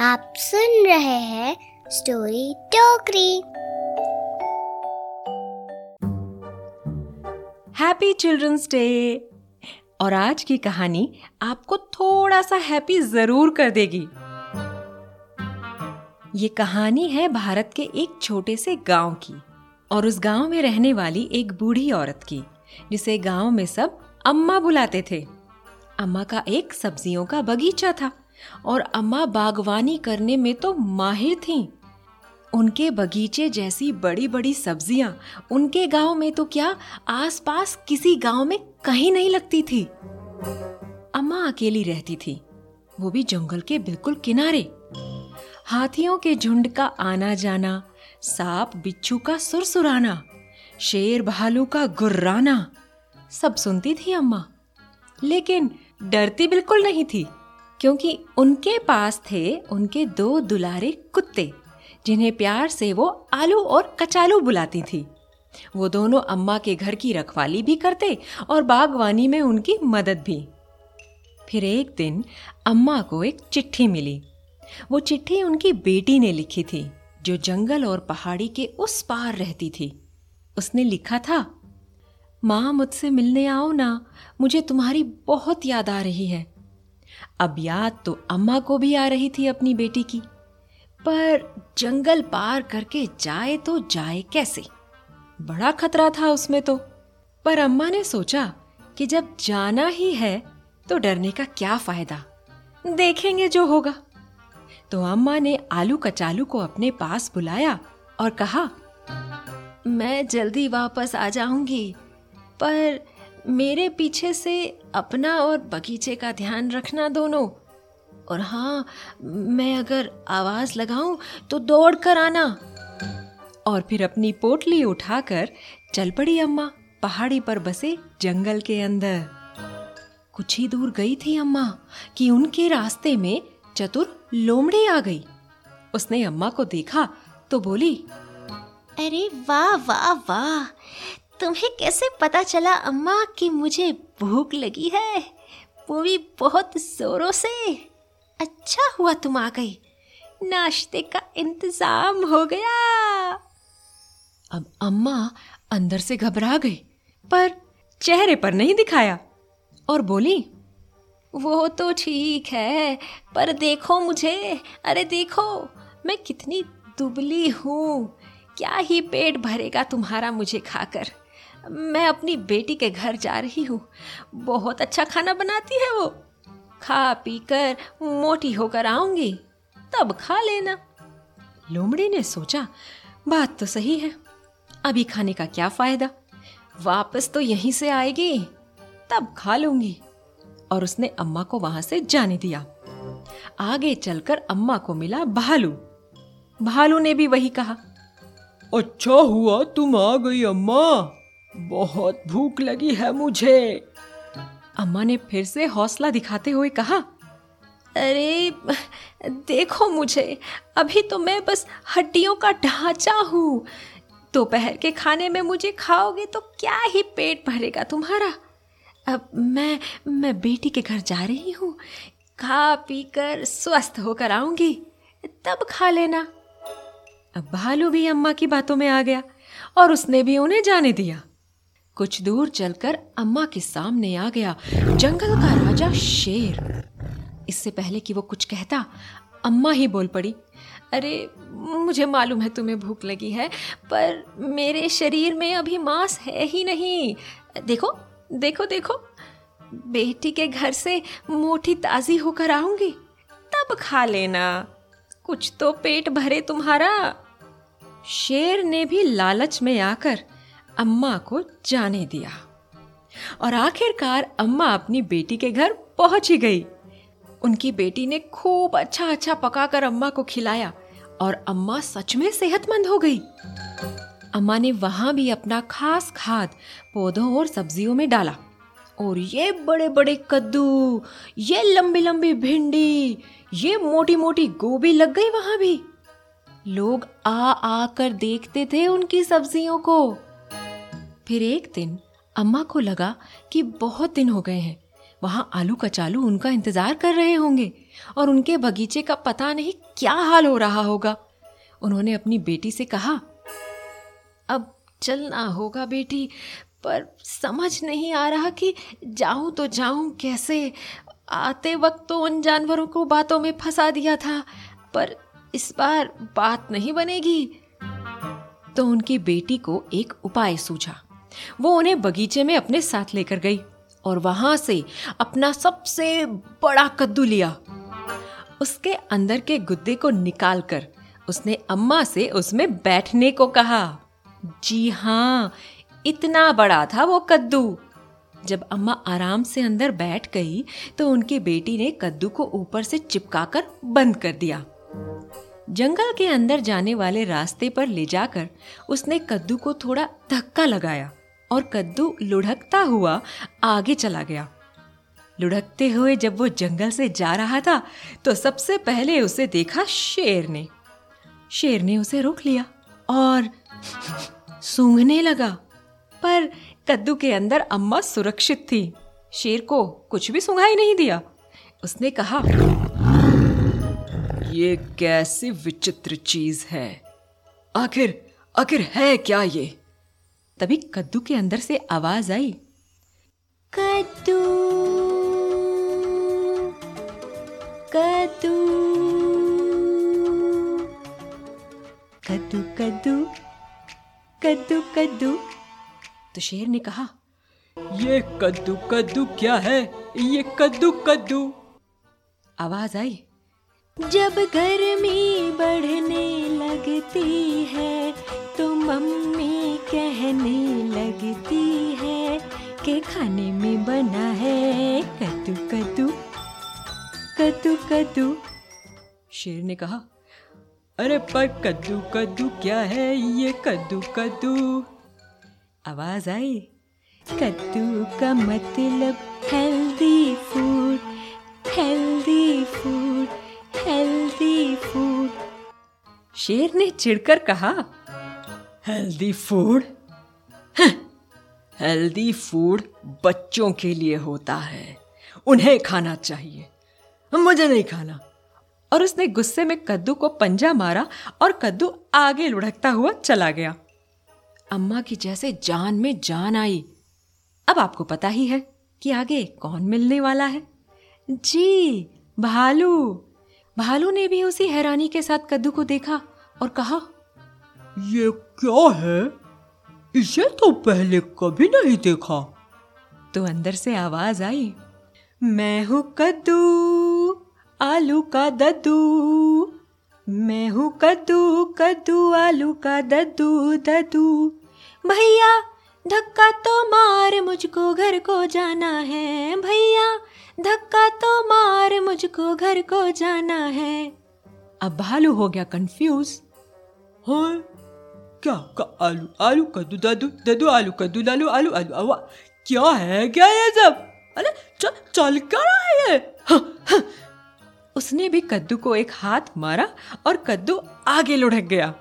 आप सुन रहे हैं स्टोरी टोकरी। हैप्पी चिल्ड्रंस डे और आज की कहानी आपको थोड़ा सा हैप्पी ज़रूर कर देगी। ये कहानी है भारत के एक छोटे से गाँव की और उस गाँव में रहने वाली एक बूढ़ी औरत की, जिसे गाँव में सब अम्मा बुलाते थे। अम्मा का एक सब्जियों का बगीचा था। और अम्मा बागवानी करने में तो माहिर थीं। उनके बगीचे जैसी बड़ी बड़ी सब्ज़ियाँ उनके गाँव में तो क्या आसपास किसी गाँव में कहीं नहीं लगती थी। अम्मा अकेली रहती थी, वो भी जंगल के बिल्कुल किनारे। हाथियों के झुंड का आना जाना, सांप बिच्छू का सुरसुराना, शेर भालू का गुर्राना, सब सुनती थी अम्मा। लेकिन डरती बिल्कुल नहीं थी। क्योंकि उनके पास थे उनके दो दुलारे कुत्ते, जिन्हें प्यार से वो आलू और कचालू बुलाती थी। वो दोनों अम्मा के घर की रखवाली भी करते और बागवानी में उनकी मदद भी। फिर एक दिन अम्मा को एक चिट्ठी मिली। वो चिट्ठी उनकी बेटी ने लिखी थी, जो जंगल और पहाड़ी के उस पार रहती थी। उसने लिखा था, माँ, मुझसे मिलने आओ ना, मुझे तुम्हारी बहुत याद आ रही है। अब याद तो अम्मा को भी आ रही थी अपनी बेटी की। पर जंगल पार करके जाए तो जाए कैसे? बड़ा खतरा था उसमें तो। पर अम्मा ने सोचा कि जब जाना ही है तो डरने का क्या फ़ायदा? देखेंगे जो होगा। तो अम्मा ने आलू कचालू को अपने पास बुलाया और कहा, मैं जल्दी वापस आ जाऊँगी, पर मेरे पीछे से अपना और बगीचे का ध्यान रखना दोनों। और हाँ मैं अगर आवाज़ लगाऊँ तो दौड़ कर आना। और फिर अपनी पोटली उठाकर चल पड़ी अम्मा, पहाड़ी पर बसे जंगल के अंदर। कुछ ही दूर गई थी अम्मा कि उनके रास्ते में चतुर लोमड़ी आ गई। उसने अम्मा को देखा तो बोली, अरे वाह वाह वाह तुम्हें कैसे पता चला अम्मा कि मुझे भूख लगी है? वो भी बहुत जोरों से। अच्छा हुआ तुम आ गई। नाश्ते का इंतज़ाम हो गया। अब अम्मा अंदर से घबरा गई, पर चेहरे पर नहीं दिखाया। और बोली, वो तो ठीक है, पर देखो मुझे। अरे देखो, मैं कितनी दुबली हूँ। क्या ही पेट भरेगा तुम्हारा मुझे खाकर? मैं अपनी बेटी के घर जा रही हूँ। बहुत अच्छा खाना बनाती है वो। खा पी कर मोटी होकर आऊँगी, तब खा लेना। लोमड़ी ने सोचा, बात तो सही है, अभी खाने का क्या फ़ायदा? वापस तो यहीं से आएगी, तब खा लूँगी। और उसने अम्मा को वहाँ से जाने दिया। आगे चलकर अम्मा को मिला भालू। भालू ने भी वही कहा अच्छा हुआ, तुम आ गई अम्मा। बहुत भूख लगी है मुझे। अम्मा ने फिर से हौसला दिखाते हुए कहा, अरे, देखो मुझे, अभी तो मैं बस हड्डियों का ढांचा हूँ। दोपहर के खाने में मुझे खाओगे तो क्या ही पेट भरेगा तुम्हारा। अब मैं मैं बेटी के घर जा रही हूँ। खा पी कर स्वस्थ होकर आऊँगी। तब खा लेना। अब भालू भी अम्मा की बातों में आ गया और उसने भी उन्हें जाने दिया। कुछ दूर चलकर अम्मा के सामने आ गया। जंगल का राजा शेर। इससे पहले कि वो कुछ कहता, अम्मा ही बोल पड़ी, अरे, मुझे मालूम है तुम्हें भूख लगी है, पर मेरे शरीर में अभी मांस है ही नहीं। देखो देखो देखो, बेटी के घर से मोटी ताज़ी होकर आऊँगी, तब खा लेना। कुछ तो पेट भरे तुम्हारा। शेर ने भी लालच में आकर अम्मा को जाने दिया। और आखिरकार अम्मा अपनी बेटी के घर पहुँच ही गई। उनकी बेटी ने खूब अच्छा अच्छा पकाकर अम्मा को खिलाया और अम्मा सच में सेहतमंद हो गई। अम्मा ने वहाँ भी अपना खास खाद पौधों और सब्जियों में डाला और ये बड़े बड़े कद्दू, ये लंबी लंबी भिंडी, ये मोटी मोटी गोभी लग गई वहाँ भी। लोग आ आकर देखते थे उनकी सब्जियों को। फिर एक दिन अम्मा को लगा कि बहुत दिन हो गए हैं। वहाँ आलू कचालू उनका इंतज़ार कर रहे होंगे और उनके बगीचे का पता नहीं क्या हाल हो रहा होगा। उन्होंने अपनी बेटी से कहा, अब चलना होगा बेटी, पर समझ नहीं आ रहा कि जाऊँ तो जाऊँ कैसे। आते वक्त तो उन जानवरों को बातों में फंसा दिया था, पर इस बार बात नहीं बनेगी। तो उनकी बेटी को एक उपाय सूझा। वो उन्हें बगीचे में अपने साथ लेकर गई और वहाँ से अपना सबसे बड़ा कद्दू लिया। उसके अंदर के गुद्दे को निकालकर उसने अम्मा से उसमें बैठने को कहा, जी हाँ इतना बड़ा था वो कद्दू। जब अम्मा आराम से अंदर बैठ गई तो उनकी बेटी ने कद्दू को ऊपर से चिपकाकर बंद कर दिया। जंगल के अंदर जाने वाले रास्ते पर ले जाकर उसने कद्दू को थोड़ा धक्का लगाया। और कद्दू लुढ़कता हुआ आगे चला गया। लुढ़कते हुए जब वो जंगल से जा रहा था तो सबसे पहले उसे देखा शेर ने। शेर ने उसे रोक लिया और सूंघने लगा, पर कद्दू के अंदर अम्मा सुरक्षित थी। शेर को कुछ भी सुंघाई नहीं दिया। उसने कहा, ये कैसी विचित्र चीज़ है। आखिर आखिर है क्या ये? तभी कद्दू के अंदर से आवाज़ आई। कद्दू कद्दू कद्दू कद्दू कद्दू कद्दू। तो शेर ने कहा ये कद्दू कद्दू क्या है? ये कद्दू कद्दू। आवाज़ आई। जब गर्मी बढ़ने लगती है तो मम्मी कहने लगती है के खाने में बना है कद्दू कद्दू कद्दू कद्दू। शेर ने कहा, अरे, पर कद्दू कद्दू क्या है ये कद्दू कद्दू? आवाज़ आई, कद्दू का मतलब healthy food healthy food healthy food शेर ने चिढ़कर कहा हेल्दी फ़ूड हेल्दी फ़ूड बच्चों के लिए होता है। उन्हें खाना चाहिए। मुझे नहीं खाना। और उसने गुस्से में कद्दू को पंजा मारा और कद्दू आगे लुढ़कता हुआ चला गया। अम्मा की जैसे जान में जान आई। अब आपको पता ही है कि आगे कौन मिलने वाला है। जी, भालू। भालू ने भी उसी हैरानी के साथ कद्दू को देखा और कहा ये क्या है? इसे तो पहले कभी नहीं देखा। तो अंदर से आवाज़ आई। मैं हूँ कद्दू आलू का दद्दू। मैं हूँ कद्दू कद्दू आलू का दद्दू दद्दू। भैया धक्का तो मार मुझको घर को जाना है। भैया धक्का तो मार मुझको घर को जाना है। अब भालू हो गया कंफ्यूज हाँ क्या का आलू आलू कद्दू दादू ददू आलू कद्दू लालू आलू आलू आवा क्या है क्या ये सब अरे चल चल क्या रहा है ये। उसने भी कद्दू को एक हाथ मारा और कद्दू आगे लुढ़क गया।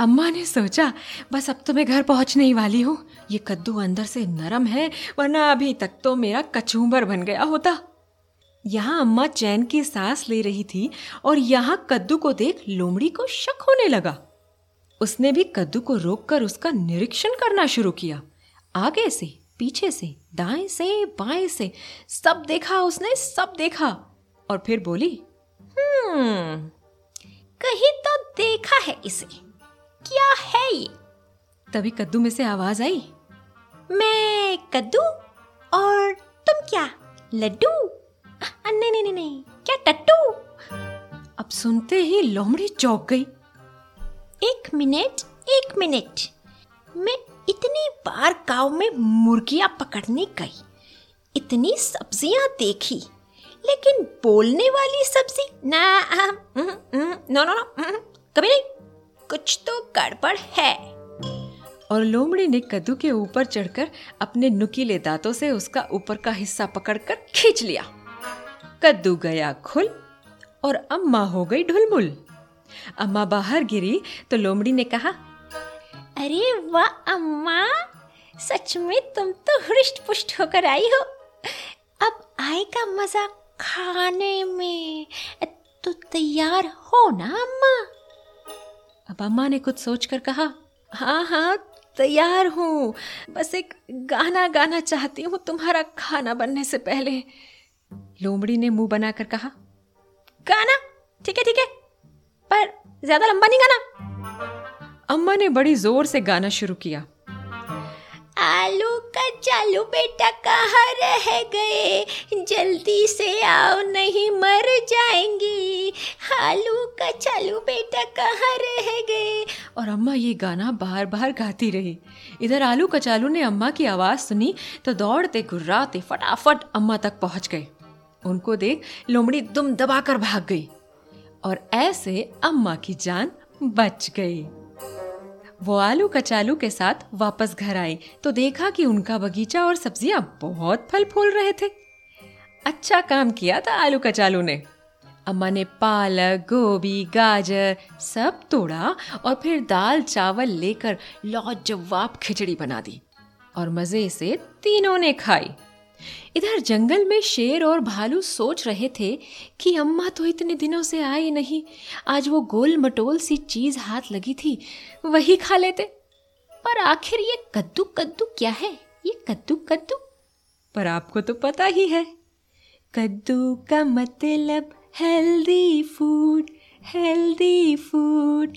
अम्मा ने सोचा, बस अब तो मैं घर पहुँचने ही वाली हूँ। ये कद्दू अंदर से नरम है, वरना अभी तक तो मेरा कचूबर बन गया होता। यहाँ अम्मा चैन की सांस ले रही थी और यहाँ कद्दू को देख लोमड़ी को शक होने लगा। उसने भी कद्दू को रोककर उसका निरीक्षण करना शुरू किया। आगे से, पीछे से, दाएँ से, बाएँ से, सब देखा उसने, सब देखा। और फिर बोली हम्म कहीं तो देखा है इसे। क्या है ये? तभी कद्दू में से आवाज़ आई, मैं कद्दू? और तुम क्या, लड्डू? नहीं नहीं नहीं, क्या टट्टू? अब सुनते ही लोमड़ी चौक गई। एक मिनट एक मिनट। मैं इतनी बार गाँव में मुर्गियाँ पकड़ने गई, इतनी सब्ज़ियाँ देखी, लेकिन बोलने वाली सब्ज़ी, ना नो नो नो कभी नहीं। कुछ तो गड़बड़ है। और लोमड़ी ने कद्दू के ऊपर चढ़कर अपने नुकीले दांतों से उसका ऊपर का हिस्सा पकड़कर खींच लिया। कद्दू गया खुल और अम्मा हो गई ढुलमुल। अम्मा बाहर गिरी तो लोमड़ी ने कहा अरे वाह अम्मा सच में तुम तो हृष्ट पुष्ट होकर आई हो। अब आएगा मज़ा खाने में तो तैयार हो ना अम्मा? अब अम्मा ने कुछ सोचकर कहा हाँ हाँ तैयार हूँ बस एक गाना गाना चाहती हूँ तुम्हारा खाना बनने से पहले। लोमड़ी ने मुँह बनाकर कहा गाना? ठीक है ठीक है। पर ज़्यादा लंबा नहीं गाना? अम्मा ने बड़ी ज़ोर से गाना शुरू किया। आलू का चालू बेटा कहाँ रह गए? जल्दी से आओ नहीं मर जाएँगी। आलू का चालू बेटा कहाँ रह गए? और अम्मा ये गाना बार बार गाती रही। इधर आलू कचालू ने अम्मा की आवाज़ सुनी तो दौड़ते गुर्राते फटाफट अम्मा तक पहुँच गए। उनको देख लोमड़ी दुम दबाकर भाग गई। और ऐसे अम्मा की जान बच गई। वो आलू कचालू के साथ वापस घर आए तो देखा कि उनका बगीचा और सब्ज़ियाँ बहुत फल फूल रहे थे। अच्छा काम किया था आलू कचालू ने। अम्मा ने पालक, गोभी, गाजर सब तोड़ा और फिर दाल, चावल लेकर लाजवाब खिचड़ी बना दी और मज़े से तीनों ने खाई। इधर जंगल में शेर और भालू सोच रहे थे कि अम्मा तो इतने दिनों से आई नहीं। आज वो गोल मटोल सी चीज़ हाथ लगी थी, वही खा लेते। पर आखिर ये कद्दू कद्दू क्या है? ये कद्दू कद्दू? पर आपको तो पता ही है। कद्दू का मतलब हेल्दी फ़ूड हेल्दी फ़ूड